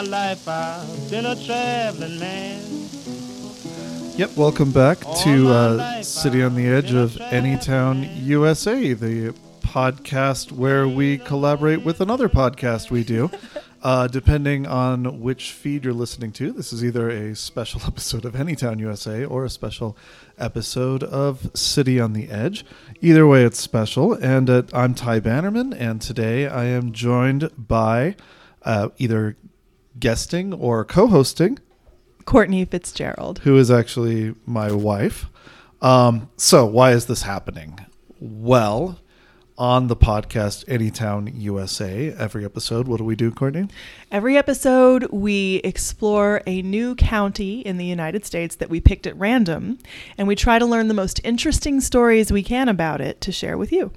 My life I've been a traveling man. Yep, welcome back to uh, City on the Edge of Anytown, USA, the podcast where we collaborate with another podcast we do. Uh, depending on which feed you're listening to, this is either a special episode of Anytown, USA or a special episode of City on the Edge. Either way, it's special. And uh, I'm Ty Bannerman, and today I am joined by uh, either guesting or co hosting Courtney Fitzgerald. who is actually my wife. Um, so, why is this happening? Well, on the podcast Anytown USA, every episode, what do we do, Courtney? Every episode, we explore a new county in the United States that we picked at random, and we try to learn the most interesting stories we can about it to share with you.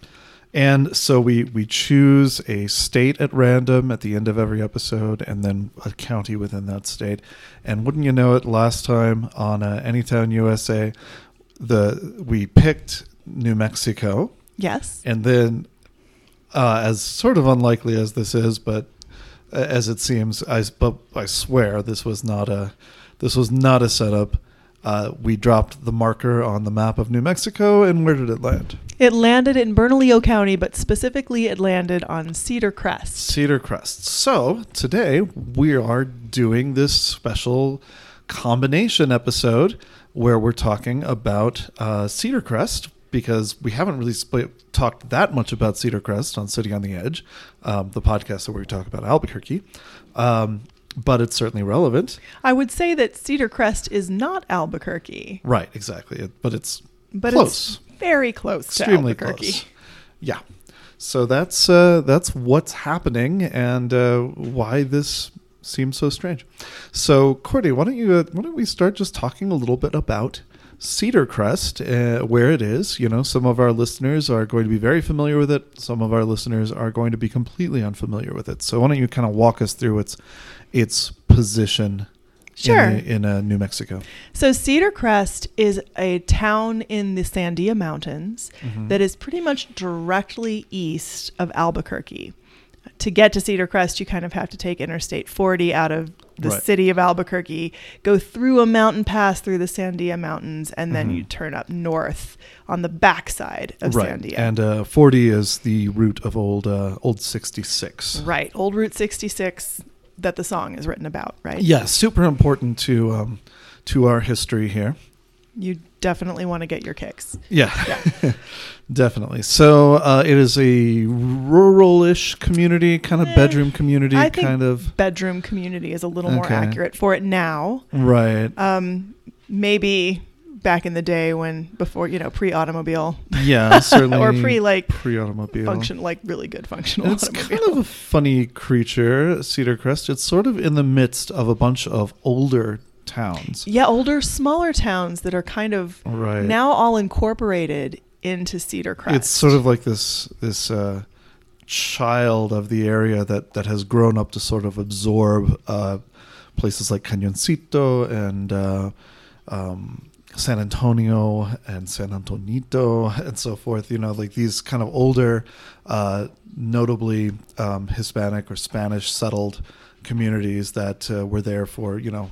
And so we we choose a state at random at the end of every episode, and then a county within that state. And wouldn't you know it? Last time on uh, Anytown USA, the we picked New Mexico, Yes. and then uh, as sort of unlikely as this is, but uh, as it seems, I but I swear this was not a this was not a setup. Uh, we dropped the marker on the map of New Mexico, and where did it land? It landed in Bernalillo County, but specifically it landed on Cedar Crest. Cedar Crest. So today we are doing this special combination episode where we're talking about uh, Cedar Crest because we haven't really split, talked that much about Cedar Crest on City on the Edge, um, the podcast where we talk about Albuquerque. Um, but it's certainly relevant. I would say that Cedar Crest is not Albuquerque, Right, exactly. It- But it's but close. it's very close extremely to Albuquerque. close. Yeah. So that's uh, that's what's happening and uh, why this seems so strange. So Courtney, why don't you uh, why don't we start just talking a little bit about Cedar Crest, uh, where it is? You know, some of our listeners are going to be very familiar with it. Some of our listeners are going to be completely unfamiliar with it. So why don't you kind of walk us through its its position Sure. in, in uh, New Mexico? So Cedar Crest is a town in the Sandia Mountains Mm-hmm. that is pretty much directly east of Albuquerque. To get to Cedar Crest, you kind of have to take Interstate 40 out of the Right. city of Albuquerque, go through a mountain pass through the Sandia Mountains, and then Mhm. you turn up north on the backside of right, Sandia. and uh, forty is the route of old uh, old sixty six. right, Old Route 66 that the song is written about, right? Yeah, super important to um, to our history here. You definitely want to get your kicks. Yeah, Yeah. definitely. So uh, it is a rural-ish community, kind of Eh, bedroom community, I think kind of bedroom community is a little more accurate for it now. right. Um, maybe back in the day when before you know pre-automobile Yeah, certainly. or pre like pre-automobile. function like really good functional And it's automobile. kind of a funny creature, Cedar Crest. It's sort of in the midst of a bunch of older towns. yeah, older, smaller towns that are kind of Right. now all incorporated into Cedar Crest. It's sort of like this this uh, child of the area that that has grown up to sort of absorb uh, places like Cañoncito and uh, um, San Antonio and San Antonito and so forth. You know, like these kind of older, uh, notably um, Hispanic or Spanish settled communities that uh, were there for you know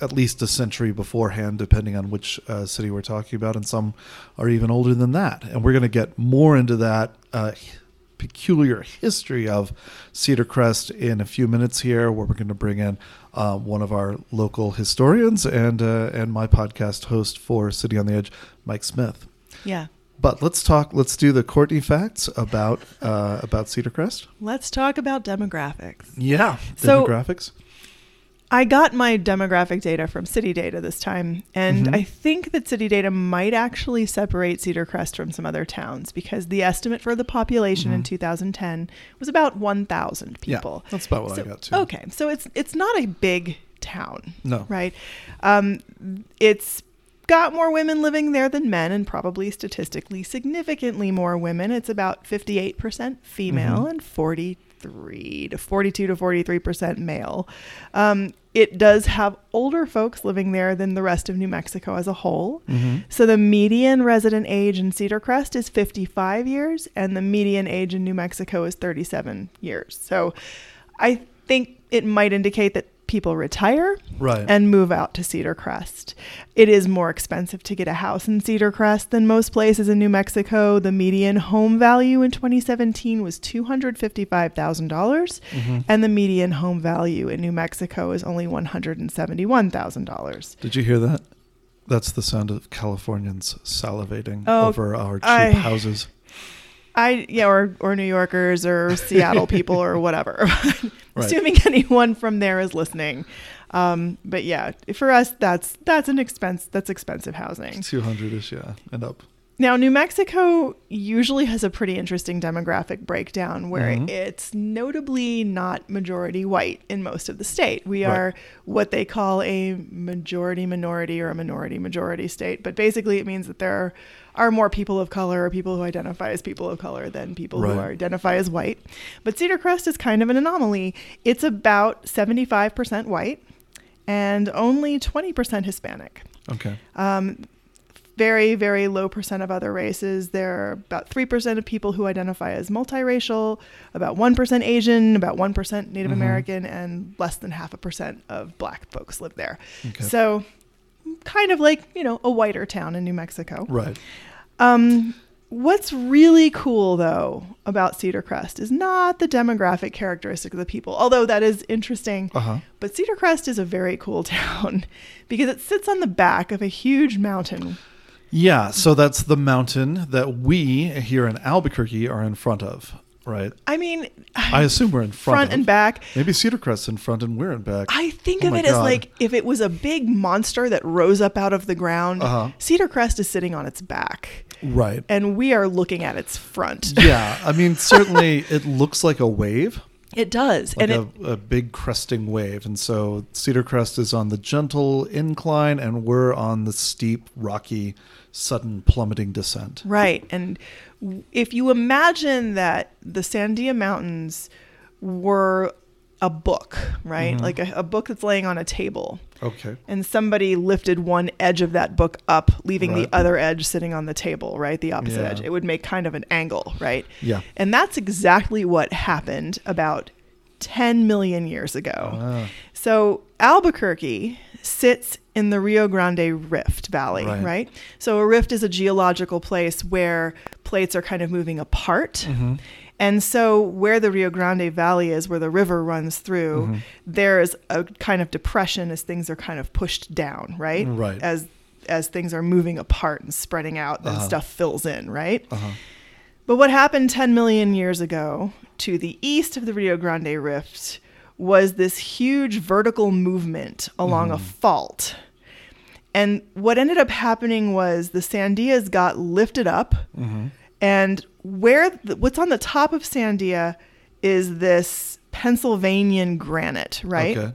at least a century beforehand, depending on which uh, city we're talking about, and some are even older than that. And we're going to get more into that uh, peculiar history of Cedar Crest in a few minutes here, where we're going to bring in uh, one of our local historians and uh, and my podcast host for City on the Edge, Mike Smith. yeah. But let's talk. Let's do the Courtney facts about uh, about Cedar Crest. Let's talk about demographics. Yeah, So- demographics. I got my demographic data from City Data this time, and Mhm. I think that City Data might actually separate Cedar Crest from some other towns because the estimate for the population in Mhm. 2010 was about 1,000 people. Yeah, that's about what So- I got too. Okay, so it's it's not a big town, No. right? Um, it's got more women living there than men, and probably statistically significantly more women. It's about 58% female Mhm. and 43 to 42 to 43 percent male. Um, it does have older folks living there than the rest of New Mexico as a whole. Mhm. So the median resident age in Cedar Crest is 55 years, and the median age in New Mexico is 37 years. So I think it might indicate that people retire Right. and move out to Cedar Crest. It is more expensive to get a house in Cedar Crest than most places in New Mexico. The median home value in 2017 was $255,000, Mhm. and the median home value in New Mexico is only $171,000. Did you hear that? That's the sound of Californians salivating Oh, over our cheap I- houses. I yeah, or or New Yorkers or Seattle people or whatever. Right. Assuming anyone from there is listening. Um, but yeah, for us, that's that's an expense. That's expensive housing. 200 ish, yeah, and up. Now, New Mexico usually has a pretty interesting demographic breakdown where Mhm. it's notably not majority white in most of the state. We Right. are what they call a majority minority or a minority majority state. But basically, it means that there are, are more people of color or people who identify as people of color than people who are identify as white. But Cedar Crest is kind of an anomaly. It's about 75% white and only 20% Hispanic Okay. um, very very low percent of other races there are about 3% of people who identify as multiracial about 1% asian about 1% native Mhm. american and less than half a percent of black folks live there Okay. so kind of like you know a whiter town in new mexico right. Um, what's really cool though about cedar crest is not the demographic characteristic of the people although that is interesting Uh huh. but Cedar Crest is a very cool town because it sits on the back of a huge mountain. Yeah, so that's the mountain that we here in Albuquerque are in front of, right? I mean, I assume we're in front, front of. and back. Maybe Cedar Crest's in front and we're in back. I think Oh of it as like if it was a big monster that rose up out of the ground, Uh-huh. Cedar Crest is sitting on its back right. and we are looking at its front. Yeah, I mean, certainly it looks like a wave, It does. like and a, a big cresting wave. And so Cedar Crest is on the gentle incline and we're on the steep, rocky, sudden plummeting descent. right. And if you imagine that the Sandia Mountains were a book, right? Mhm. Like a, a book that's laying on a table. Okay. and somebody lifted one edge of that book up, leaving Right. the other edge sitting on the table, right? The opposite Yeah. edge. It would make kind of an angle, right? Yeah. And that's exactly what happened about 10 million years ago. Ah, So Albuquerque sits in the Rio Grande Rift Valley, Right. right. So a rift is a geological place where plates are kind of moving apart. mhm. And so, where the Rio Grande Valley is, where the river runs through, Mhm. there's a kind of depression as things are kind of pushed down, right? Right. As as things are moving apart and spreading out, and Uh-huh. stuff fills in, right? Uh-huh. But what happened 10 million years ago to the east of the Rio Grande Rift was this huge vertical movement along a Mhm. fault. And what ended up happening was the Sandias got lifted up Mhm. and where the, what's on the top of Sandia is this Pennsylvanian granite, right? Okay.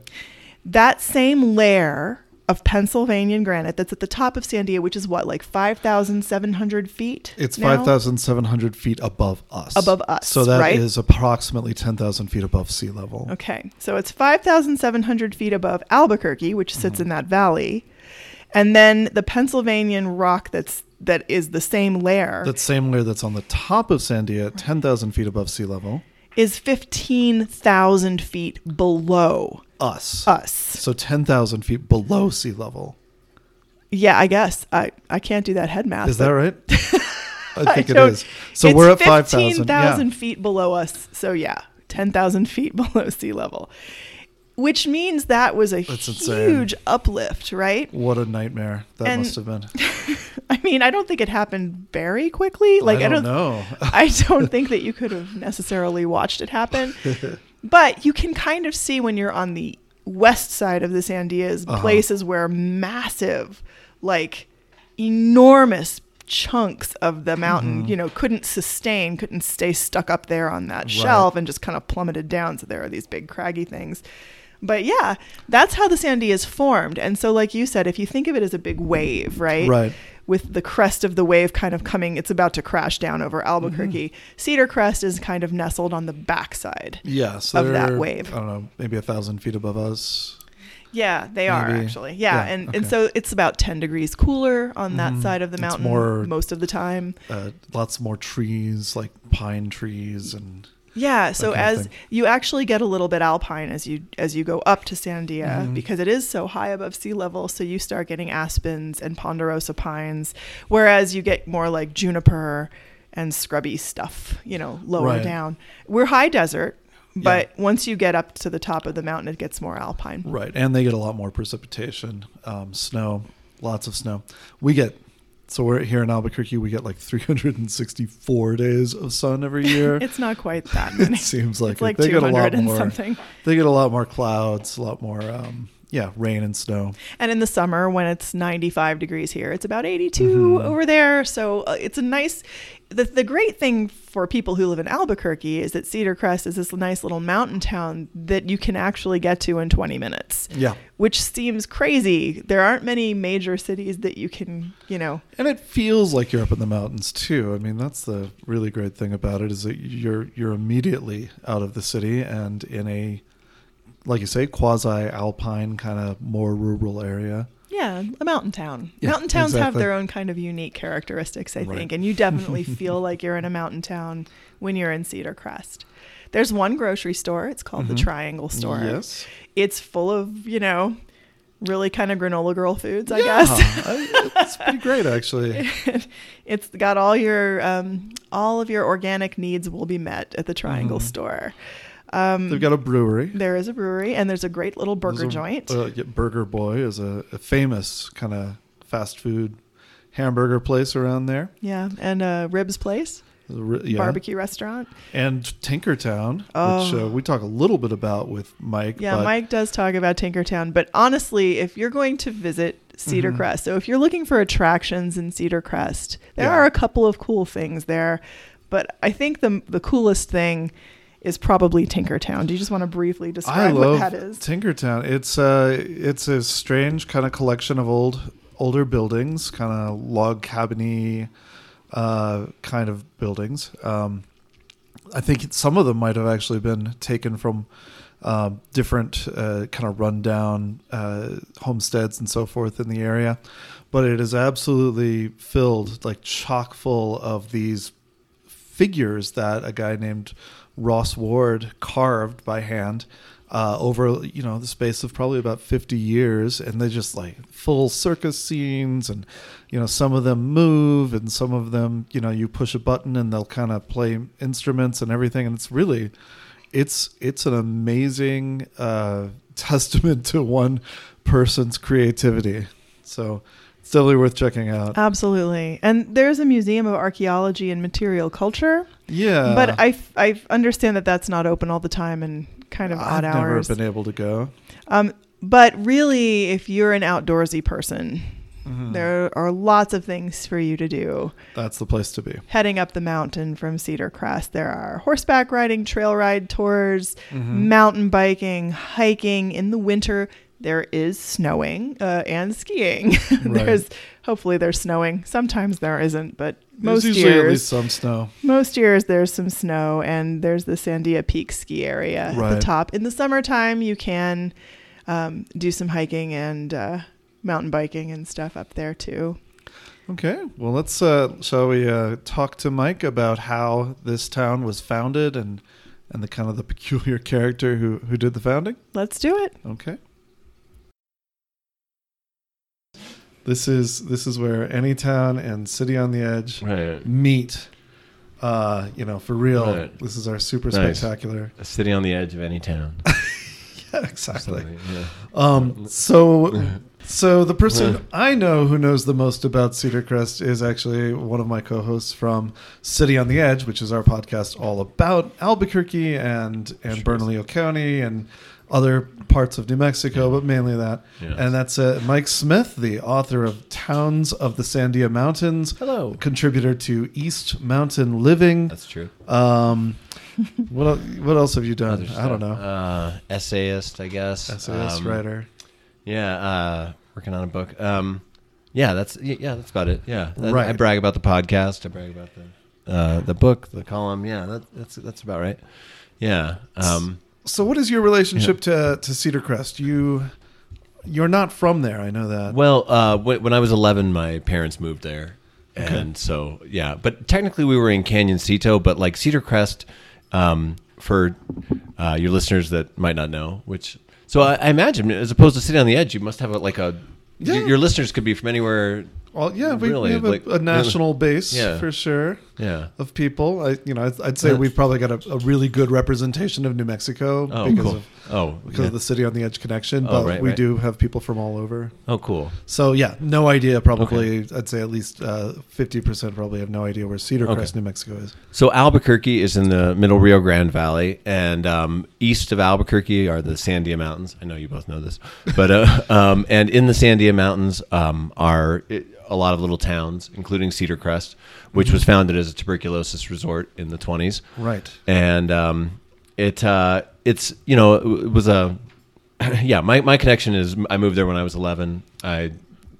That same layer of Pennsylvanian granite that's at the top of Sandia, which is what, like 5,700 feet? It's 5,700 feet above us. Above us, So that is right? approximately 10,000 feet above sea level. Okay, so it's 5,700 feet above Albuquerque, which sits Mm-hmm. in that valley. And then the Pennsylvanian rock that's that is the same layer That same layer that's on the top of Sandia, at 10,000 feet above sea level, is 15,000 feet below us. us. So 10,000 feet below sea level. Yeah, I guess. I, I can't do that head math. Is that right? I think it don't- So it's we're at 5,000. 15,000 Yeah. feet below us. So yeah, 10,000 feet below sea level. Which means that was a That's insane. huge uplift, right? What a nightmare that And- must have been. I mean, I don't think it happened very quickly. Like I don't, know. I don't think that you could have necessarily watched it happen. But you can kind of see when you're on the west side of the Sandias Uh-huh. places where massive, like enormous chunks of the mountain, Mhm. you know, couldn't sustain, couldn't stay stuck up there on that Right. shelf and just kind of plummeted down. So there are these big craggy things. But yeah, that's how the Sandias formed. And so, like you said, if you think of it as a big wave, right? right. with the crest of the wave kind of coming, it's about to crash down over Albuquerque. Mm-hmm. Cedar Crest is kind of nestled on the backside. Yeah. So Of that wave. I don't know, maybe a thousand feet above us. Yeah, they are actually. Yeah, Yeah, and, okay. and so it's about 10 degrees cooler on that Mhm. side of the mountain more- most of the time. Uh, lots more trees, like pine trees and Yeah, so as you actually get a little bit alpine as you as you go up to Sandia Mm-hmm. because it is so high above sea level, so you start getting aspens and ponderosa pines, whereas you get more like juniper and scrubby stuff, you know, lower Right. down. We're high desert, but once you get up to the top of the mountain, it gets more alpine. Right, and they get a lot more precipitation, um, snow, lots of snow. We get so we're here in Albuquerque. We get like 364 days of sun every year. It's not quite that many. it seems like, like they get a lot more. something. They get a lot more clouds, a lot more, um, yeah, rain and snow. And in the summer, when it's 95 degrees here, it's about 82 Mm-hmm. over there. So uh, it's a nice. The, the great thing for people who live in Albuquerque is that Cedar Crest is this nice little mountain town that you can actually get to in 20 minutes, Yeah, which seems crazy. There aren't many major cities that you can, you know. and it feels like you're up in the mountains too. I mean, that's the really great thing about it is that you're you're immediately out of the city and in a, like you say, quasi alpine kind of more rural area. Yeah, a mountain town. Yeah, mountain towns have their own kind of unique characteristics, I Right. think, and you definitely feel like you're in a mountain town when you're in Cedar Crest. There's one grocery store. It's called the Mhm. Triangle Store. Yes. It's full of, you know, really kind of granola girl foods, I Yeah, guess. It's pretty great actually. it's got all your um, all of your organic needs will be met at the Triangle Mhm. Store. Um, They've got a brewery. there is a brewery and there's a great little burger a- joint. Uh, Burger Boy is a, a famous kind of fast food hamburger place around there. yeah, and a ribs place, yeah. barbecue restaurant. And Tinkertown, which Oh. uh, we talk a little bit about with Mike. Yeah, Mike does talk about Tinkertown, but honestly, if you're going to visit Cedar Mhm. Crest, so if you're looking for attractions in Cedar Crest, there Yeah. are a couple of cool things there, but I think the the coolest thing is probably Tinkertown. Do you just want to briefly describe what that is? Tinkertown. It's uh it's a strange kind of collection of old older buildings, kind of log cabiny uh, kind of buildings. Um, I think some of them might have actually been taken from um, different uh, kind of rundown uh, homesteads and so forth in the area, but it is absolutely filled, like chock full of these figures that a guy named Ross Ward carved by hand uh, over you know the space of probably about 50 years and they just like full circus scenes and you know some of them move and some of them you know you push a button and they'll kind of play instruments and everything and it's really it's it's an amazing uh, testament to one person's creativity. So it's definitely worth checking out. Absolutely. And there's a museum of archaeology and material culture, yeah but I, f- I understand that that's not open all the time and kind of odd I've hours. never been able to go Um, but really, if you're an outdoorsy person, Mhm. there are lots of things for you to do. That's the place to be. Heading up the mountain from Cedar Crest, there are horseback riding, trail ride tours, Mm-hmm. mountain biking, hiking. In the winter, there is snowing uh, and skiing. there's hopefully there's snowing. Sometimes there isn't, but most There's usually at years least some snow. most years there's some snow and there's the Sandia Peak ski area at the top. In the summertime, you can um, do some hiking and uh, mountain biking and stuff up there too. Okay, well let's uh, shall we uh, talk to Mike about how this town was founded and and the kind of the peculiar character who who did the founding. Let's do it. Okay. This is this is where any town and city on the edge Right. meet. Uh, you know, for real. Right. This is our super Nice. spectacular. A city on the edge of any town. Yeah, exactly. Yeah. Um, so, so the person I know who knows the most about Cedar Crest is actually one of my co-hosts from City on the Edge, which is our podcast all about Albuquerque and and Sure. Bernalillo County and other parts of New Mexico, but mainly that. Yes. And that's uh, Mike Smith, the author of Towns of the Sandia Mountains, Hello. contributor to East Mountain Living. That's true. Um, what el- what else have you done? I don't know. Uh, essayist, I guess. Essayist, Um, writer. Yeah, uh, working on a book. Um, yeah, that's yeah, that's about it. Yeah, That- Right. I brag about the podcast. I brag about the uh, the book, the column. Yeah, that, that's that's about right. Yeah. Um, So, what is your relationship to to Cedar Crest? You you're not from there. I know that. well, uh, when, when I was 11, my parents moved there, Okay. and so yeah. But technically, we were in Canyon Canyoncito, but like Cedar Crest. Um, for uh, your listeners that might not know, which so I, I imagine as opposed to sitting on the edge, you must have a, like a Yeah. your listeners could be from anywhere. Well, yeah, we, Really, we have a, like- a national base Yeah. for sure Yeah. of people. I, you know, I'd, I'd say we've probably got a, a really good representation of New Mexico Oh, because cool. of Oh, because yeah. of the city on the edge connection. Oh, But right, we right. do have people from all over. oh, cool. So yeah, no idea. Probably, I'd say at least uh, fifty percent probably have no idea where Cedar Okay. Crest, New Mexico is. So Albuquerque is in the middle Rio Grande Valley, and um, east of Albuquerque are the Sandia Mountains. I know you both know this, but uh, um, and in the Sandia Mountains um, are it, a lot of little towns, including Cedar Crest, which was founded as a tuberculosis resort in the twenties. Right. and um, it uh, it's you know it was a yeah my, my connection is I moved there when I was 11 I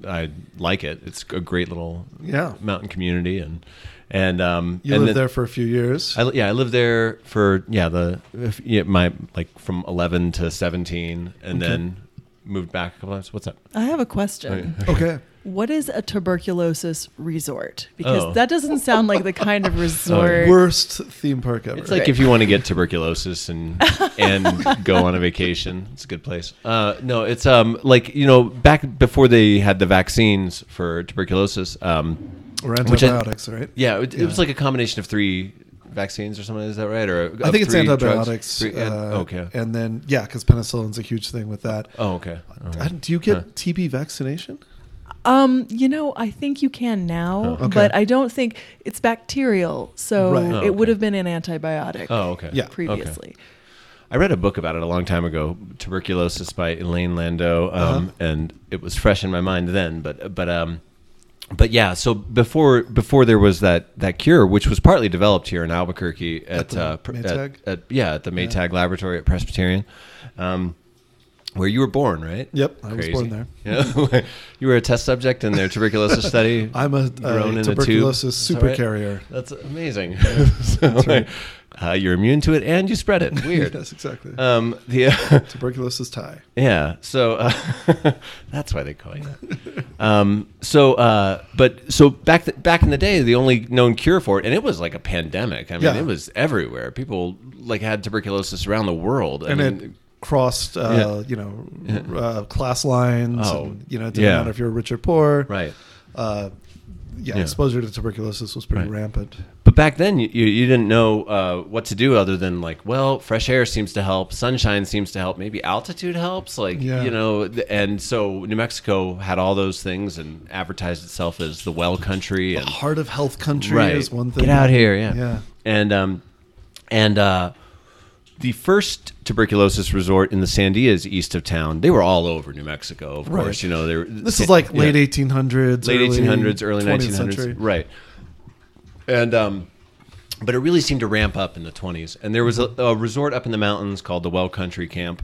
I like it it's a great little Yeah. mountain community and and um You and lived then- there for a few years. I, yeah I lived there for yeah the if- yeah, my like from 11 to 17 and Okay. then moved back a couple times what's up I have a question. okay. What is a tuberculosis resort? Because Oh. that doesn't sound like the kind of resort. Worst theme park ever. It's like if you want to get tuberculosis and and go on a vacation, it's a good place. Uh, no, it's um like you know back before they had the vaccines for tuberculosis. Um, or which I- antibiotics, right? yeah, it, it was like a combination of three vaccines or something. Is that right? Or I think it's three drugs? antibiotics. Three- and- uh, okay. And then yeah, because penicillin's a huge thing with that. Oh, okay. Okay. I- do you get Huh. TB vaccination? Um, you know, I think you can now, Oh. Okay. but I don't think it's bacterial, so Right. Oh, it would have been an antibiotic Oh, okay. Yeah. Okay. previously. I read a book about it a long time ago, Tuberculosis by Elaine Landau, um, and it was fresh in my mind then. But but um, but yeah. So before before there was that that cure, which was partly developed here in Albuquerque at, the uh, pr- at, Maytag? at- yeah at the Maytag Laboratory at Presbyterian, um, where you were born, right? Yep, I was born there. Yeah. you were a test subject in their tuberculosis study. I'm a, grown in a tube. tuberculosis Is that right? supercarrier. That's amazing. so, right. uh, you're immune to it and you spread it. Weird. yes, exactly. Um, the tuberculosis tie. yeah, so uh, that's why they call you that. Um, so, uh, but so back th- back in the day, the only known cure for it, and it was like a pandemic. I mean, Yeah. it was everywhere. People like had tuberculosis around the world, I and mean, it crossed, uh, Yeah. you know, uh, class lines. Oh, and, you know, it didn't yeah. matter if you're rich or poor. right. Uh, yeah, Yeah. exposure to tuberculosis was pretty Right. rampant. But back then, you, you didn't know uh, what to do other than like, well, fresh air seems to help, sunshine seems to help, maybe altitude helps, like Yeah. you know. And so New Mexico had all those things and advertised itself as the well country and Heart of health country right. is one thing. Get out here, yeah, Yeah. And um, and uh, the first tuberculosis resort in the Sandias east of town, they were all over New Mexico, of Right. course. You know, they were This is like late yeah. 1800s, late early 1800s, early 1900s, right? And um, but it really seemed to ramp up in the 20s. And there was a, a resort up in the mountains called the Well Country Camp,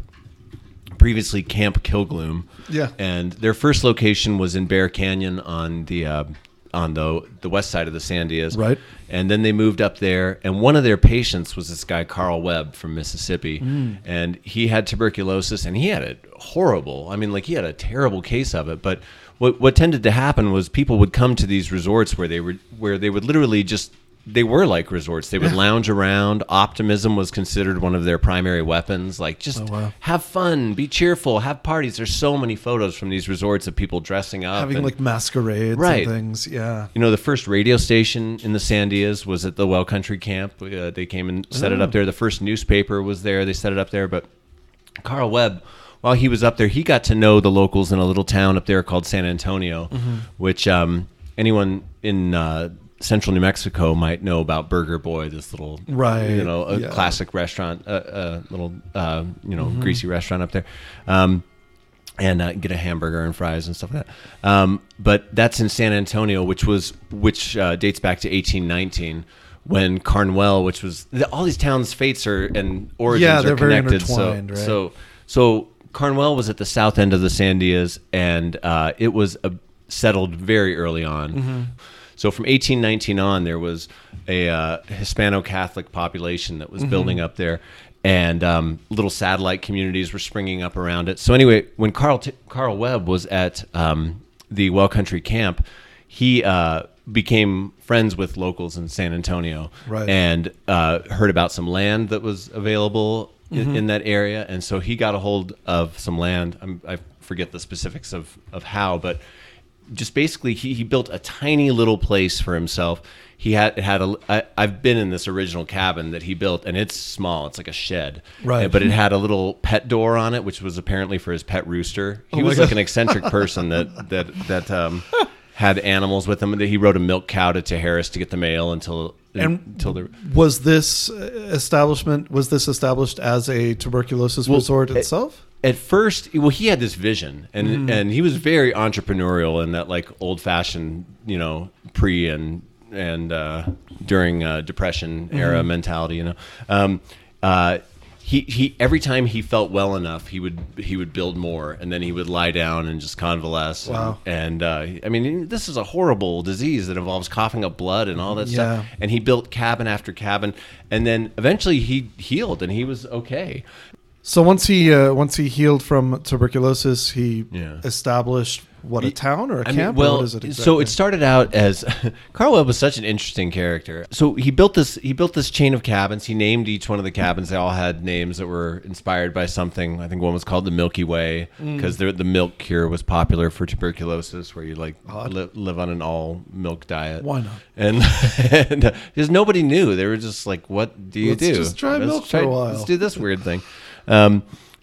previously Camp Kilgloom. Yeah. And their first location was in Bear Canyon on the uh, on the the west side of the Sandias. Right. And then they moved up there, and one of their patients was this guy Carl Webb from Mississippi, Mm. and he had tuberculosis, and he had it horrible. I mean, like he had a terrible case of it. But what what tended to happen was people would come to these resorts where they were where they would literally just they were like resorts. They would lounge around. Optimism was considered one of their primary weapons. Like just Oh, wow. have fun, be cheerful, have parties. There's so many photos from these resorts of people dressing up, Having and- like masquerades Right. and things. Yeah. you know, the first radio station in the Sandias was at the Well Country Camp. Uh, they came and set it up there. The first newspaper was there. They set it up there. But Carl Webb, while he was up there, he got to know the locals in a little town up there called San Antonio, which um, anyone in uh, central New Mexico might know about Burger Boy, this little, Right, you know, a yeah. classic restaurant, a, a little, uh, you know, greasy restaurant up there. Um, and uh, get a hamburger and fries and stuff like that. Um, but that's in San Antonio, which was which uh, dates back to 1819 when Carnuel, which was all these towns' fates are and origins Yeah, are they're very connected. So, intertwined, right? so so Carnuel was at the south end of the Sandias, and uh, it was uh, settled very early on. Mm-hmm. So from 1819 on, there was a uh, Hispano-Catholic population that Mm-hmm. was building up there, and um, little satellite communities were springing up around it. So anyway, when Carl T- Carl Webb was at um, the Well Country Camp, he uh, became friends with locals in San Antonio, Right. and uh, heard about some land that was available Mm-hmm. in, in that area, and so he got a hold of some land. I'm, I forget the specifics of of how, but just basically he, he built a tiny little place for himself. He had it had a. I, I've been in this original cabin that he built, and it's small. It's like a shed, Right. But it had a little pet door on it, which was apparently for his pet rooster. He Oh my was like God. an eccentric person that that that um, had animals with him. He rode a milk cow to Tijeras to get the mail until And until the Was this establishment was this established as a tuberculosis Well, resort it- itself? at first well he had this vision and Mm-hmm. and he was very entrepreneurial in that like old fashioned you know pre and and uh, during uh, depression era Mm-hmm. mentality you know um, uh, he, he every time he felt well enough he would he would build more and then he would lie down and just convalesce Wow. and, and uh, I mean this is a horrible disease that involves coughing up blood and all that Yeah. stuff and he built cabin after cabin and then eventually he healed and he was okay So once he uh, once he healed from tuberculosis, he Yeah. established what a town or a I camp. mean, well, it exactly? so it started out as Carl Webb was such an interesting character. So he built this he built this chain of cabins. He named each one of the cabins. They all had names that were inspired by something. I think one was called the Milky Way Mm. because the the milk cure was popular for tuberculosis, where you like li- live on an all milk diet. Why not? And and because nobody knew, they were just like, "What do you Let's do? just try Let's milk for a while." Let's do this weird thing." Um,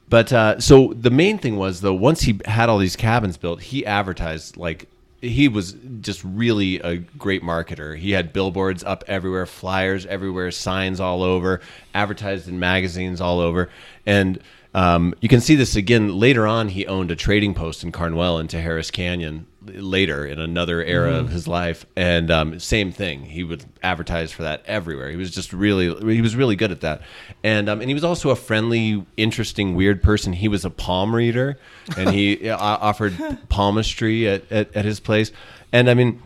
but uh, so the main thing was though, once he had all these cabins built, he advertised like he was just really a great marketer. He had billboards up everywhere, flyers everywhere, signs all over, advertised in magazines all over, and um, you can see this again later on. He owned a trading post in Carnuel into Tijeras Canyon later in another era of his life, and um, same thing. He would advertise for that everywhere. He was just really, he was really good at that, and um, and he was also a friendly, interesting, weird person. He was a palm reader, and he offered palmistry at, at, at his place, and I mean,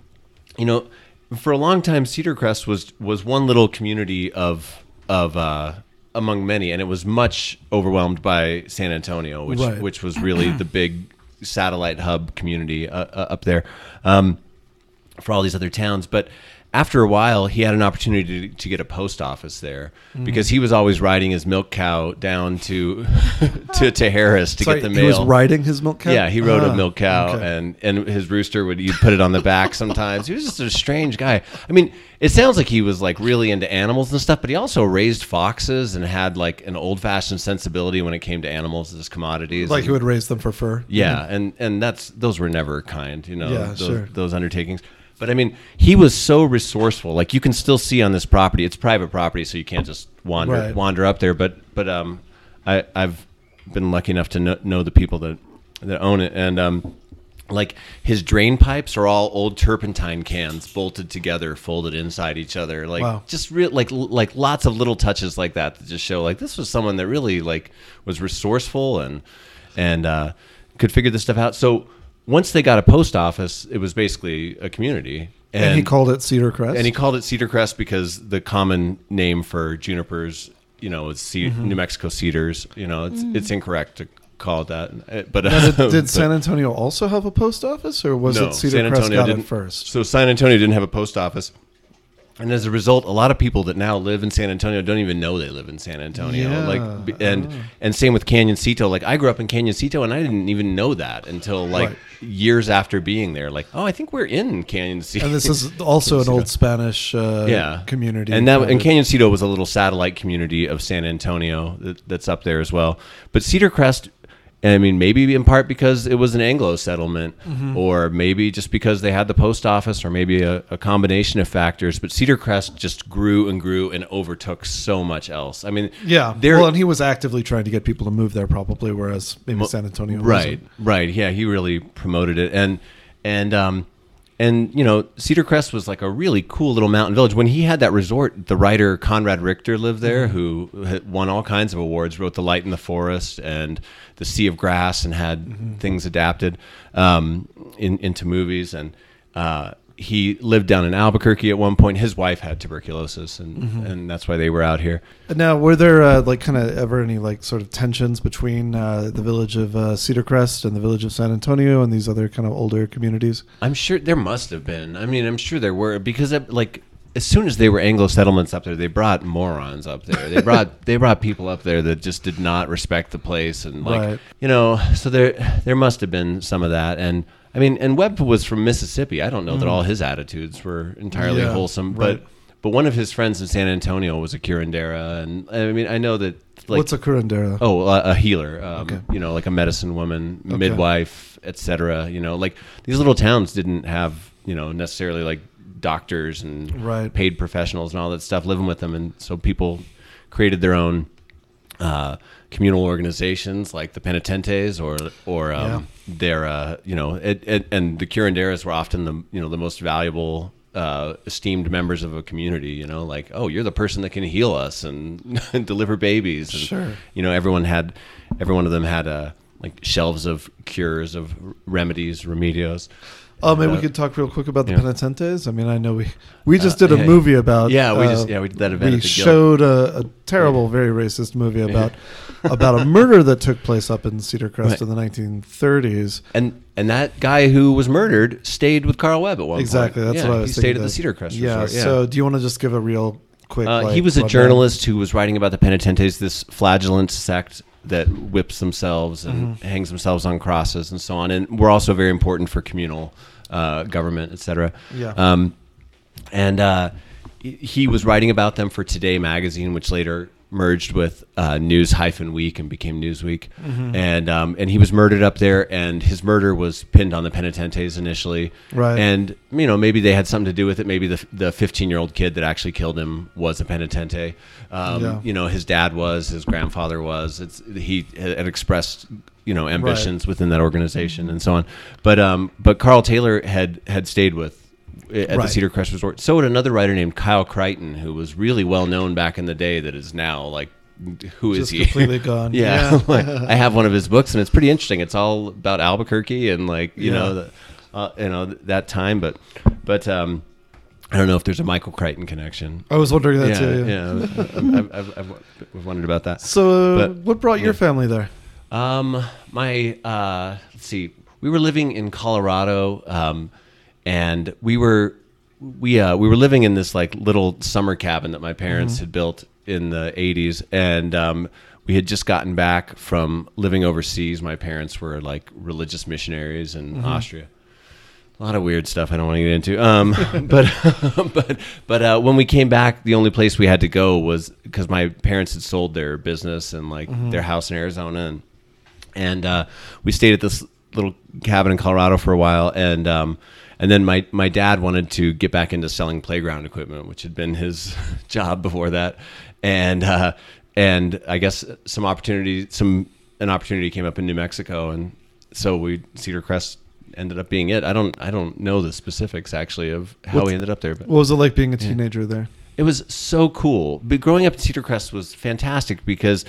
you know, for a long time, Cedar Crest was was one little community of of uh, among many, and it was much overwhelmed by San Antonio, which Right. which was really the big satellite hub community uh, uh, up there um, for all these other towns. But after a while, he had an opportunity to, to get a post office there Mm. because he was always riding his milk cow down to to, to Tijeras to Sorry, get the mail. he was riding his milk cow. Yeah, he rode Ah, a milk cow, okay. and and his rooster would you'd put it on the back sometimes. He was just a strange guy. I mean, it sounds like he was like really into animals and stuff, but he also raised foxes and had like an old fashioned sensibility when it came to animals as commodities. like And- he would raise them for fur. yeah, and and that's those were never kind, you know. Yeah, those, sure. those undertakings. But I mean, he was so resourceful. Like you can still see on this property, it's private property, so you can't just wander Right. wander up there. But but um, I I've been lucky enough to know, know the people that that own it, and um, like his drain pipes are all old turpentine cans bolted together, folded inside each other. Like Wow. just real like like lots of little touches like that that just show like this was someone that really like was resourceful and and uh, could figure this stuff out. So once they got a post office, it was basically a community. And, he called it Cedar Crest. and he called it Cedar Crest because the common name for junipers, you know, is ce- Mm-hmm. New Mexico cedars. You know, it's it's incorrect to call it that. But Now, did, did but- San Antonio also have a post office, or was no, it Cedar Crest got it first? So San Antonio didn't have a post office. And as a result, a lot of people that now live in San Antonio don't even know they live in San Antonio. Yeah. Like, and and same with Canyoncito. Like, I grew up in Canyon Canyoncito, and I didn't even know that until like Right. years after being there. Like, oh, I think we're in Canyoncito. And this is also an old Spanish uh, yeah community. and that and Canyoncito was a little satellite community of San Antonio that, that's up there as well. But Cedar Crest, I mean, maybe in part because it was an Anglo settlement, Mm-hmm. or maybe just because they had the post office, or maybe a, a combination of factors. But Cedar Crest just grew and grew and overtook so much else. I mean, Yeah, there. well, and he was actively trying to get people to move there, probably, whereas maybe San Antonio, right wasn't. right yeah he really promoted it and and um and you know cedar crest was like a really cool little mountain village. When he had that resort the writer conrad richter lived there who won all kinds of awards wrote the light in the forest and the sea of grass and had things adapted um, in, into movies. And uh, he lived down in Albuquerque at one point. His wife had tuberculosis, and Mm-hmm. and that's why they were out here. Now, were there uh, like kind of ever any like sort of tensions between uh, the village of uh, Cedar Crest and the village of San Antonio and these other kind of older communities? I'm sure there must have been. I mean, I'm sure there were because it, like as soon as they were Anglo settlements up there, they brought morons up there. They brought they brought people up there that just did not respect the place and like Right. you know. So there there must have been some of that. And I mean, and Webb was from Mississippi. I don't know that all his attitudes were entirely Mm. Yeah, wholesome, right. but but one of his friends in San Antonio was a curandera, and I mean, I know that like What's a curandera? Oh, a, a healer. Um, Okay. You know, like a medicine woman, Okay. midwife, etc. You know, like these little towns didn't have you know necessarily like doctors and Right. paid professionals and all that stuff living with them, and so people created their own uh, communal organizations like the penitentes or or um, their uh, you know it, it, and the curanderas were often the you know the most valuable uh, esteemed members of a community you know like oh you're the person that can heal us and, and deliver babies. And, Sure. you know everyone had every one of them had uh, like shelves of cures of remedies remedios Oh, maybe Uh, we could talk real quick about the yeah. penitentes. I mean, I know we we just Uh, did a movie about. Yeah, we uh, just- yeah, we did that event We showed a, a terrible, very racist movie about about a murder that took place up in Cedar Crest Right. in the 1930s. and and that guy who was murdered stayed with Carl Webb at one Exactly, point. that's Yeah, what I was he stayed at the Cedar Crest Yeah. Resort. So, do you want to just give a real quick? Uh, like, he was a journalist who was writing about the penitentes, this flagellant sect that whips themselves and Mm-hmm. hangs themselves on crosses and so on, and we're also very important for communal uh, government, etc. Yeah. Um, and uh, he- he was writing about them for Today magazine, which later merged with uh, News Hyphen Week and became Newsweek. Mm-hmm. And um, and he was murdered up there, and his murder was pinned on the penitentes initially. Right. And you know maybe they had something to do with it. Maybe the the 15 year old kid that actually killed him was a penitente. Um, Yeah. You know his dad was, his grandfather was. It's he had expressed you know ambitions within that organization and so on. But um but Carl Taylor had had stayed with at the Cedar Crest Resort. So another writer named Kyle Crichton, who was really well known back in the day. That is now like, who is Just he? completely gone. yeah, Yeah. like, I have one of his books, and it's pretty interesting. It's all about Albuquerque and like you Yeah. know, the, uh, you know that time. But but um, I don't know if there's a Michael Crichton connection. I was wondering that yeah, too. yeah. I've, I've, I've, I've wondered about that. So, uh, But- what brought your family there? Um, my uh, let's see, we were living in Colorado, um, and we were we uh, we were living in this like little summer cabin that my parents had built in the '80s, and um, we had just gotten back from living overseas. My parents were like religious missionaries in Austria. A lot of weird stuff I don't want to get into. Um, but but but uh, when we came back, the only place we had to go was because my parents had sold their business and like their house in Arizona, and and uh, we stayed at this little cabin in Colorado for a while, and um, and then my my dad wanted to get back into selling playground equipment, which had been his job before that, and uh, and I guess some opportunity some an opportunity came up in New Mexico, and so we Cedar Crest ended up being it. I don't I don't know the specifics actually of how What's- we ended up there, but What was it like being a teenager there? it was so cool. But growing up in Cedar Crest was fantastic because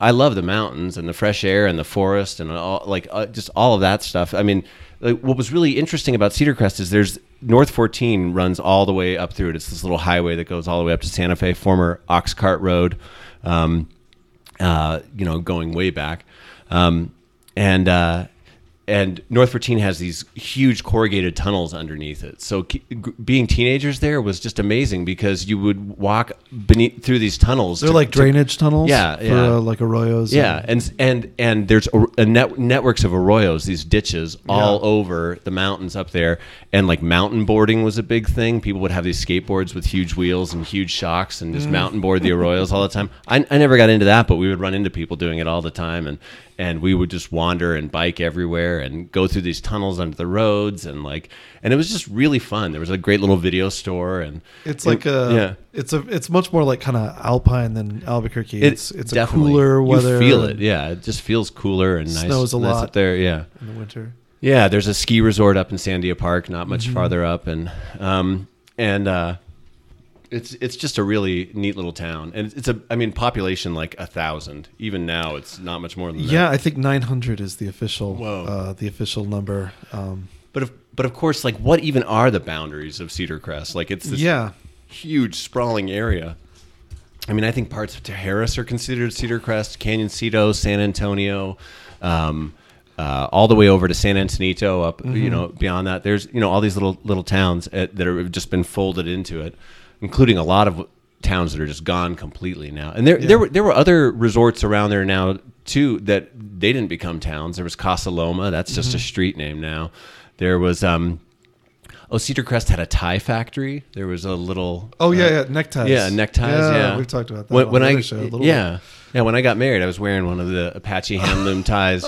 I love the mountains and the fresh air and the forest and all like uh, just all of that stuff. I mean, like, what was really interesting about Cedar Crest is there's North 14 runs all the way up through it. It's this little highway that goes all the way up to Santa Fe, former Ox Cart Road. Um, uh, you know, going way back. Um, and uh, and North 14 has these huge corrugated tunnels underneath it. So g- being teenagers there was just amazing because you would walk beneath through these tunnels. They're to- like to- drainage tunnels. Yeah, for yeah. Uh, like arroyos. yeah, and and and there's a, a net, networks of arroyos, these ditches all Yeah. over the mountains up there, and like mountain boarding was a big thing. People would have these skateboards with huge wheels and huge shocks, and Mm. just mountain board the arroyos all the time. I, I never got into that, but we would run into people doing it all the time, and and we would just wander and bike everywhere and go through these tunnels under the roads, and like, and it was just really fun. There was a great little video store, and It's and- like a yeah. It's a. It's much more like kind of alpine than Albuquerque. It's it's a cooler weather. You feel it, yeah. It just feels cooler and nice. Snows a nice lot. up there, yeah. in the winter. Yeah, there's a ski resort up in Sandia Park, not Mm-hmm. much farther up, and um, and uh, it's it's just a really neat little town, and it's a I mean population like a thousand. Even now, it's not much more than that. Yeah. I think 900 is the official uh, the official number. Um, but of, but of course, like what even are the boundaries of Cedar Crest? Like it's this Yeah. huge sprawling area. I mean, I think parts of Tijeras are considered Cedar Crest, Canyoncito, San Antonio, um, uh, all the way over to San Antonio, up Mm-hmm. you know beyond that. There's you know all these little little towns uh, that have just been folded into it, including a lot of towns that are just gone completely now. And there there were there were other resorts around there now too that they didn't become towns. There was Casa Loma, that's just Mm-hmm. a street name now. There was um, oh Cedar Crest had a tie factory. There was a little Oh yeah, yeah, neckties. yeah, neckties. Yeah, we've talked about that. When, when I show a little yeah, when I got married, I was wearing one of the Apache handloom ties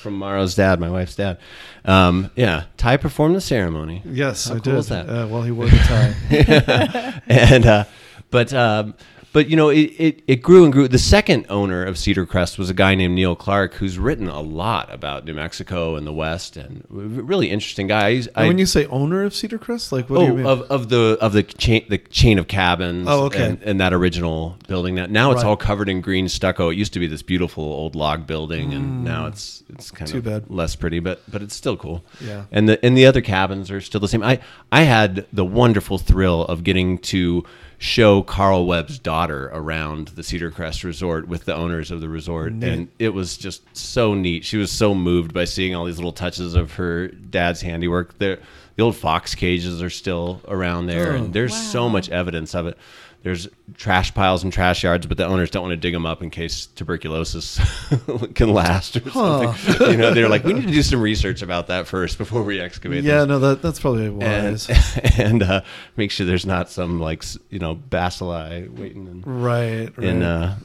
from Maro's dad, my wife's dad. Um, yeah, Ty performed the ceremony. Yes, How I cool did. is that? Uh, well, he wore the tie. and uh, but um, but you know it, it, it grew and grew. The second owner of Cedar Crest was a guy named Neil Clark, who's written a lot about New Mexico and the West, and really interesting guy. I- when you say owner of Cedar Crest, like what do you Oh, mean? of, of the of the chain the chain of cabins. Oh, okay. And, and that original building. Now, now it's Right. all covered in green stucco. It used to be this beautiful old log building, and now it's it's kind Mm. Too of bad. less pretty, but but it's still cool. Yeah. And the and the other cabins are still the same. I I had the wonderful thrill of getting to show Carl Webb's daughter around the Cedar Crest Resort with the owners of the resort, and it was just so neat. She was so moved by seeing all these little touches of her dad's handiwork. There, the old fox cages are still around there, Oh. and there's so much evidence of it. There's trash piles and trash yards, but the owners don't want to dig them up in case tuberculosis can last or something. You know, they're like, we need to do some research about that first before we excavate. yeah, this no, that that's probably and, wise. and uh, make sure there's not some like you know bacilli waiting in, right, right. in uh,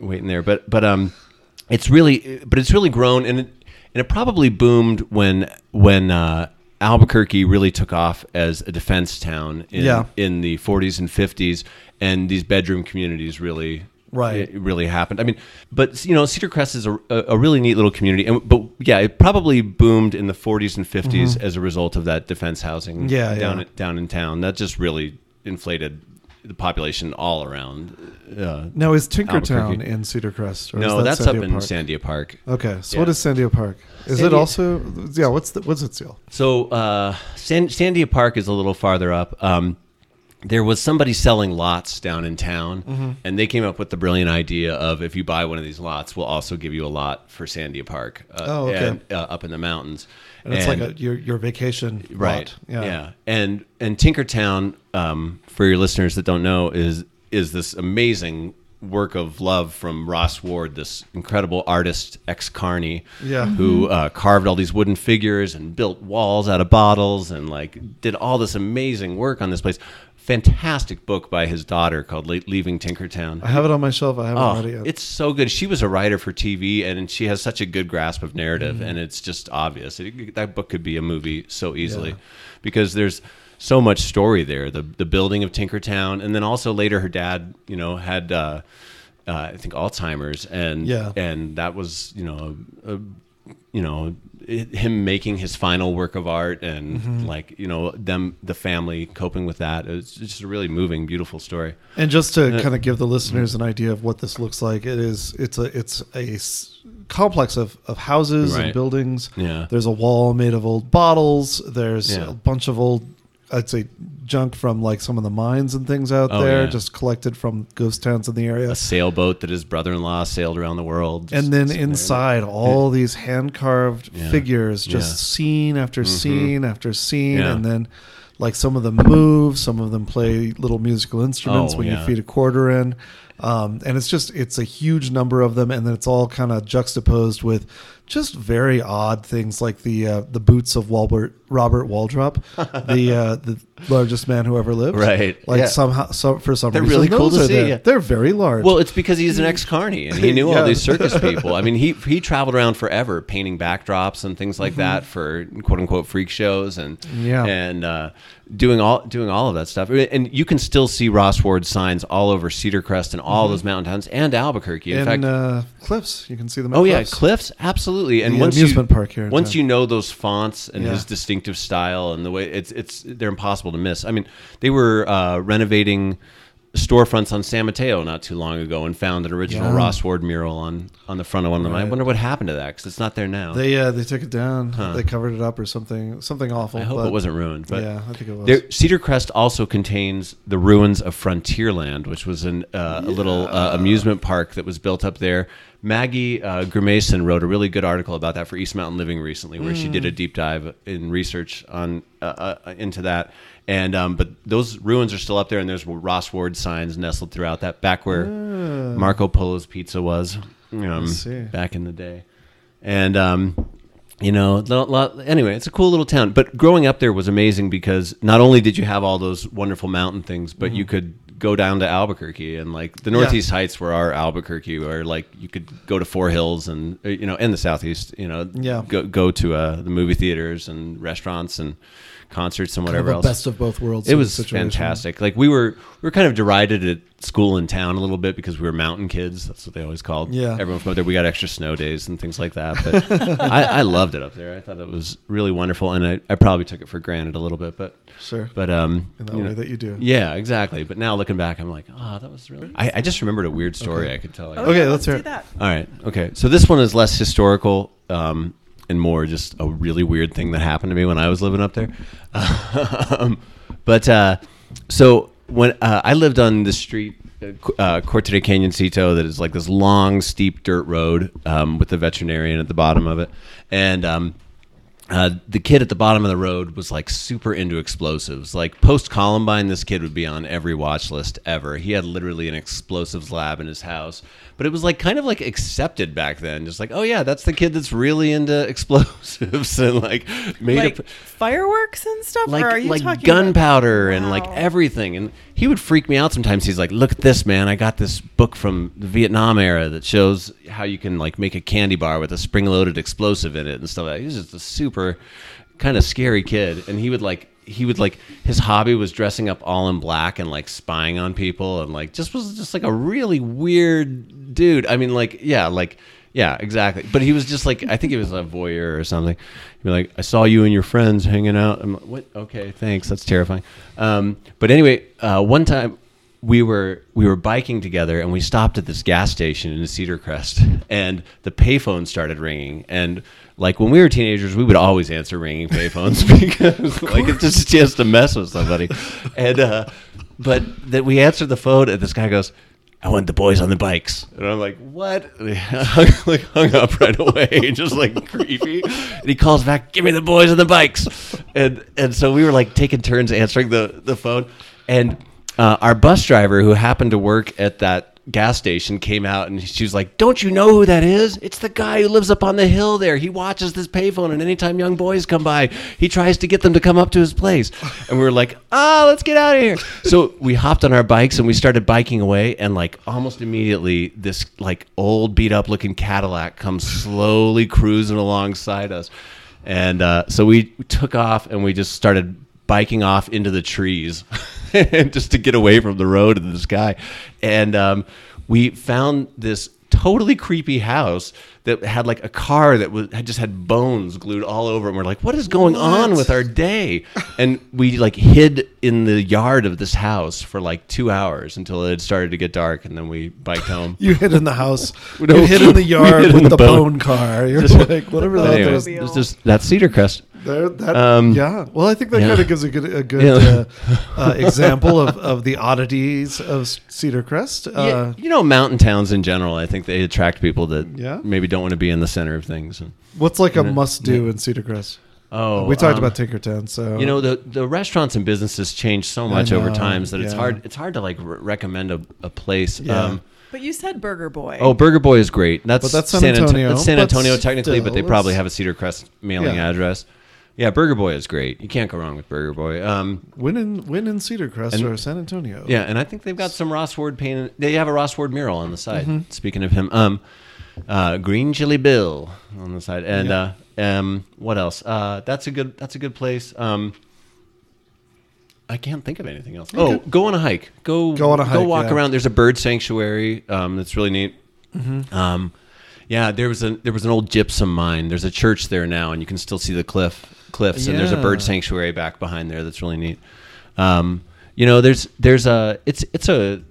waiting there. But but um, it's really but it's really grown and it, and it probably boomed when when uh, Albuquerque really took off as a defense town in Yeah. in the 40s and 50s, and these bedroom communities really. Right. it really happened. I mean, but you know, Cedar Crest is a, a really neat little community, and but yeah, it probably boomed in the 40s and 50s as a result of that defense housing Mm-hmm. Yeah, down yeah. down in town. That just really inflated the population all around. Uh, now is Tinkertown in Cedar Crest? Or is no, that that's Sandia up in Park? Sandia Park. Okay, so Yeah. what is Sandia Park? Is it also? Yeah, what's the what's its deal? So uh, San, Sandia Park is a little farther up. Um, there was somebody selling lots down in town, Mm-hmm. and they came up with the brilliant idea of if you buy one of these lots, we'll also give you a lot for Sandia Park. Uh, Oh, okay. and, uh, up in the mountains. And it's like a your your vacation right lot. yeah. and and tinkertown um, for your listeners that don't know is is this amazing work of love from ross ward this incredible artist ex carney Yeah. who uh, carved all these wooden figures and built walls out of bottles and like did all this amazing work on this place fantastic book by his daughter called Le- leaving tinkertown I have it on my shelf. I haven't Oh, read it yet. it's so good. She was a writer for TV, and she has such a good grasp of narrative, and it's just obvious. It, that book could be a movie so easily, Yeah. because there's so much story there. The the building of Tinkertown, and then also later her dad, you know, had uh, uh, I think Alzheimer's, and Yeah. and that was you know, a, you know. It- Him making his final work of art, and Mm-hmm. like you know them, the family coping with that. It's just a really moving, beautiful story. And just to Uh, kind of give the listeners an idea of what this looks like, it is it's a it's a s- complex of, of houses and buildings. Yeah. There's a wall made of old bottles. There's Yeah. a bunch of old I'd say junk from like some of the mines and things out Oh, there, yeah. just collected from ghost towns in the area. a sailboat that his brother-in-law sailed around the world. and then inside all these hand carved Yeah. figures just Yeah. scene after scene after scene Yeah. and then like some of them move some of them play little musical instruments Oh, when yeah. you feed a quarter in um, and it's just it's a huge number of them and then it's all kind of juxtaposed with just very odd things like the uh, the boots of Walbert Robert Wadlow the uh, the largest man who ever lived Right. like Yeah. somehow so for some They're reason really cool those to are see, there. yeah. they're very large Well, it's because he's an ex-carney and he knew Yeah. all these circus people. I mean, he he traveled around forever painting backdrops and things like that for quote unquote freak shows and Mm-hmm. Yeah. and uh, doing all doing all of that stuff. And you can still see Ross Ward signs all over Cedar Crest and all those mountain towns and Albuquerque. In and fact, uh, cliffs you can see them at Oh yeah, cliffs. absolutely. And The once amusement you, park here in once town. you know those fonts and Yeah. his distinctive style and the way it's it's they're impossible to miss. I mean, they were uh, renovating storefronts on San Mateo not too long ago and found an original Yeah. Ross Ward mural on on the front of one of them. I wonder what happened to that because it's not there now. They uh, they took it down. Huh. They covered it up or something something awful. I hope but- it wasn't ruined. But yeah, I think it was. There, Cedar Crest also contains the ruins of Frontierland, which was an, uh, a little uh, amusement park that was built up there. Maggie uh, Grimason wrote a really good article about that for East Mountain Living recently, where she did a deep dive in research on uh, uh, into that. And um, but those ruins are still up there, and there's Ross Ward signs nestled throughout that, back where Marco Polo's Pizza was, um, back in the day. And um, you know, lo- lo- anyway, it's a cool little town. But growing up there was amazing because not only did you have all those wonderful mountain things, but you could go down to Albuquerque and like the Northeast Heights were our Albuquerque, where like you could go to Four Hills and uh, you know, in the Southeast, you know, Yeah. go go to uh, the movie theaters and restaurants and concerts and Kind of whatever a else. best of both worlds. It was situation. fantastic. Like we were, we were kind of derided at school and town a little bit because we were mountain kids. That's what they always called. Yeah. everyone from up there. We got extra snow days and things like that. But I, I loved it up there. I thought it was really wonderful, and I, I probably took it for granted a little bit. But Sure. but um, In that way know, that you do. yeah, exactly. But now looking back, I'm like, oh, that was really. I, I just remembered a weird story I could tell. you. Okay, let's hear do it. that. All right. Okay. So this one is less historical um, and more just a really weird thing that happened to me when I was living up there. um, but uh, so when uh, I lived on the street, uh, Corte de Canoncito, that is like this long, steep dirt road um, with the veterinarian at the bottom of it, and um, uh, the kid at the bottom of the road was like super into explosives. Like post Columbine, this kid would be on every watch list ever. He had literally an explosives lab in his house, but it was like kind of like accepted back then. Just like, oh yeah, that's the kid that's really into explosives and like made Like up fireworks and stuff? like or are you like talking gunpowder and like everything. And he would freak me out sometimes. He's like, "Look at this, man! I got this book from the Vietnam era that shows how you can like make a candy bar with a spring-loaded explosive in it and stuff." like that. He was just a super kind of scary kid, and he would like he would like his hobby was dressing up all in black and like spying on people and like just was just like a really weird dude. I mean, like yeah, like. Yeah, exactly. But he was just like I think he was a voyeur or something. He'd be like, "I saw you and your friends hanging out." I'm like, "What? Okay, thanks. That's terrifying." Um, but anyway, uh, one time we were we were biking together and we stopped at this gas station in Cedar Crest, and the payphone started ringing. And like when we were teenagers, we would always answer ringing payphones because like it's just a chance to mess with somebody. And uh, but that we answered the phone, and this guy goes. I want the boys on the bikes. And I'm like, what? And hung, like hung up right away, just like creepy. And he calls back, give me the boys on the bikes. And and so we were like taking turns answering the, the phone. And uh, our bus driver who happened to work at that gas station came out and she was like, Don't you know who that is? It's the guy who lives up on the hill there. He watches this payphone and anytime young boys come by, he tries to get them to come up to his place. And we were like, Ah, let's get out of here. So we hopped on our bikes and we started biking away and like almost immediately this like old beat up looking Cadillac comes slowly cruising alongside us. And uh, so we took off and we just started biking off into the trees just to get away from the road and the sky. And um, we found this totally creepy house that had like a car that was had just had bones glued all over it. And we're like, what is going on with our day? and we like hid in the yard of this house for like two hours until it had started to get dark, and then we biked home. You hid in the house. No, you hid in the yard hid in with the the bone. bone car. You're Just- like whatever that anyways, is. it's just that's Cedar Crest. There, that, Um, yeah. Well, I think that yeah. kind of gives a good a good Yeah. uh, uh, example of, of the oddities of Cedar Crest. Uh, yeah, you know, mountain towns in general, I think they attract people that Yeah. maybe don't want to be in the center of things. And, What's like a must do in Cedar Crest? oh, we talked um, about Tinkertown, so You know, the the restaurants and businesses change so much over know, times that it's hard it's hard to like re- recommend a, a place. Yeah. Um, But you said Burger Boy. oh, Burger Boy is great. That's, But that's San Ant- Antonio, that's San but Antonio technically, but they probably have a Cedar Crest mailing Yeah. address. Yeah, Burger Boy is great. You can't go wrong with Burger Boy. Um, win in win in Cedar Crest And- or San Antonio. Yeah, and I think they've got some Ross Ward painted. They have a Ross Ward mural on the side. Mm-hmm. Speaking of him, um, uh, Green Chili Bill on the side, and uh, um, what else? Uh, that's a good. That's a good place. Um, I can't think of anything else. Oh, go on a hike. Go Go on a Go hike, walk yeah. around. There's a bird sanctuary. Um, that's really neat. Mm-hmm. Um, yeah, there was a there was an old gypsum mine. There's a church there now, and you can still see the cliff cliffs. And there's a bird sanctuary back behind there that's really neat. Um, you know, there's there's a it's it's a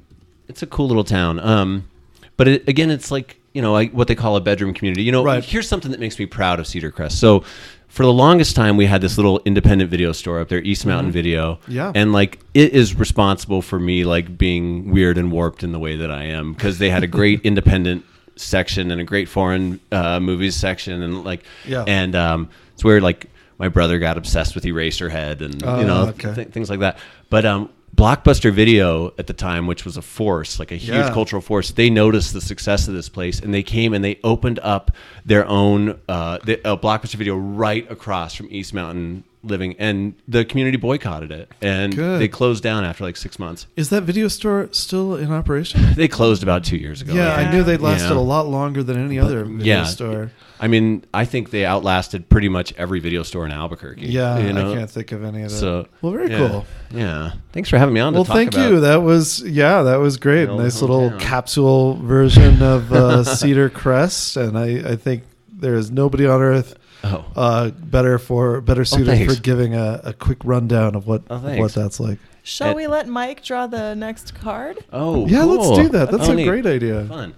it's a cool little town. Um, but it, again, it's like you know like what they call a bedroom community. You know, Right. here's something that makes me proud of Cedar Crest. So. For the longest time, we had this little independent video store up there, East Mountain Video. Mm-hmm. Yeah. And like, it is responsible for me like being weird and warped in the way that I am because they had a great independent section and a great foreign uh, movies section and like, Yeah. and um, it's where like my brother got obsessed with Eraserhead and Oh, you know okay. th- things like that. But um, Blockbuster Video at the time, which was a force, like a huge Yeah. cultural force, they noticed the success of this place and they came and they opened up their own uh, the, uh, Blockbuster Video right across from East Mountain Living, and the community boycotted it and Good. they closed down after like six months. Is that video store still in operation? They closed about two years ago. Yeah, I knew they lasted Yeah. a lot longer than any other video yeah. store. I mean, I think they outlasted pretty much every video store in Albuquerque. Yeah, you know? I can't think of any of that. So well, very yeah. cool. Yeah. Thanks for having me on. Well, to talk thank about you. That was yeah, that was great. Old Nice little hometown. capsule version of uh, Cedar Crest, and I, I think there is nobody on earth Oh, uh, better for better suited thanks. for giving a, a quick rundown of what Oh, of thanks. what that's like. Shall And- we let Mike draw the next card? oh, yeah, let's cool. do that. That's Oh, a neat. great idea. Fun.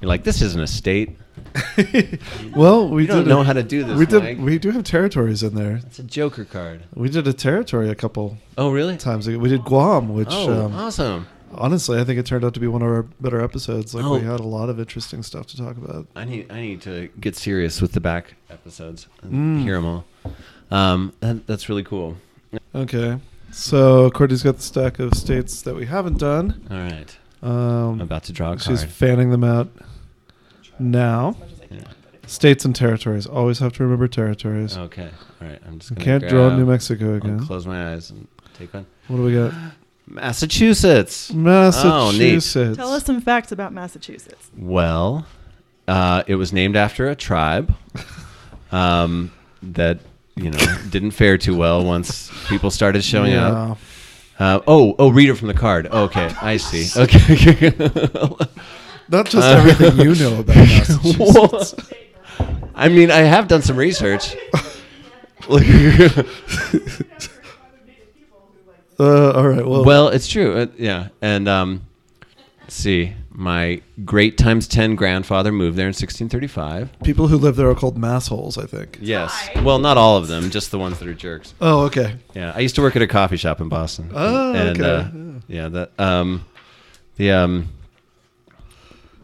You're like, this isn't a state. Well, we You don't did know a- how to do this. we did. Mike. We do have territories in there. It's a Joker card. We did a territory a couple Oh, really? times ago. We did Guam, which Oh, um, awesome. Honestly I think it turned out to be one of our better episodes. Like Oh. we had a lot of interesting stuff to talk about. I need I need to get serious with the back episodes and Mm. hear them all. Um, that, that's really cool. Okay, so Courtney's got the stack of states that we haven't done. All right, I'm Um, about to draw a she's fanning them out now. Yeah. States and territories. Always have to remember territories. Okay, all right. I'm just gonna can't draw New Mexico I'll again. close my eyes and take one. What do we got? Massachusetts. Massachusetts. Tell us some facts about Massachusetts. Well, uh, it was named after a tribe um, that you know didn't fare too well once people started showing up. Yeah. Uh, oh, oh, reader from the card. Okay, I see. Okay. Not just Uh, everything you know about Massachusetts. I mean, I have done some research. Uh, all right. Well, well, it's true. Uh, yeah, and um, let's see. My great times ten grandfather moved there in 1635. people who live there are called massholes, I think. Yes. Well, not all of them, just the ones that are jerks. Oh, okay. Yeah, I used to work at a coffee shop in Boston. Oh, and, okay. Uh, yeah, that um, the um,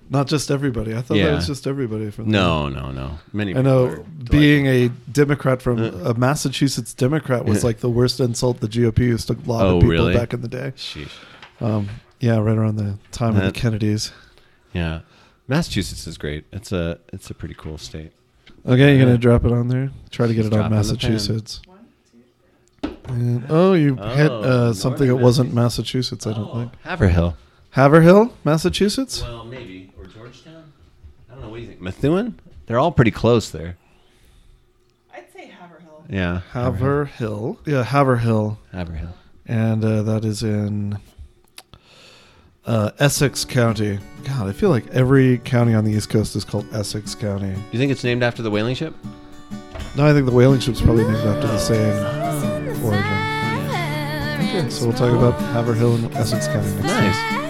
Not just everybody. I thought that was just everybody from. no, no, no. Many. I know being a Democrat from Uh. a Massachusetts Democrat was like the worst insult the GOP used to lob Oh, at people really? back in the day. Um, yeah, right around the time of the Kennedys. Yeah, Massachusetts is great. It's a it's a pretty cool state. Okay, you're Yeah. gonna drop it on there. Try to get Just it on drop it on the pen. Massachusetts. And- oh, you hit Oh, uh, something that wasn't Massachusetts. I don't think. Haverhill. Haverhill, Massachusetts. Well, maybe or Georgetown. I don't know. What do you think? Methuen? They're all pretty close there. I'd say Haverhill. Yeah. Haverhill. Yeah, Haverhill, Haverhill. and uh, that is in uh, Essex County. God, I feel like every county on the East Coast is called Essex County. Do you think it's named after the whaling ship? No, I think the whaling ship's probably named after the same origin. Okay, so we'll talk about Haverhill and Essex County next. Nice.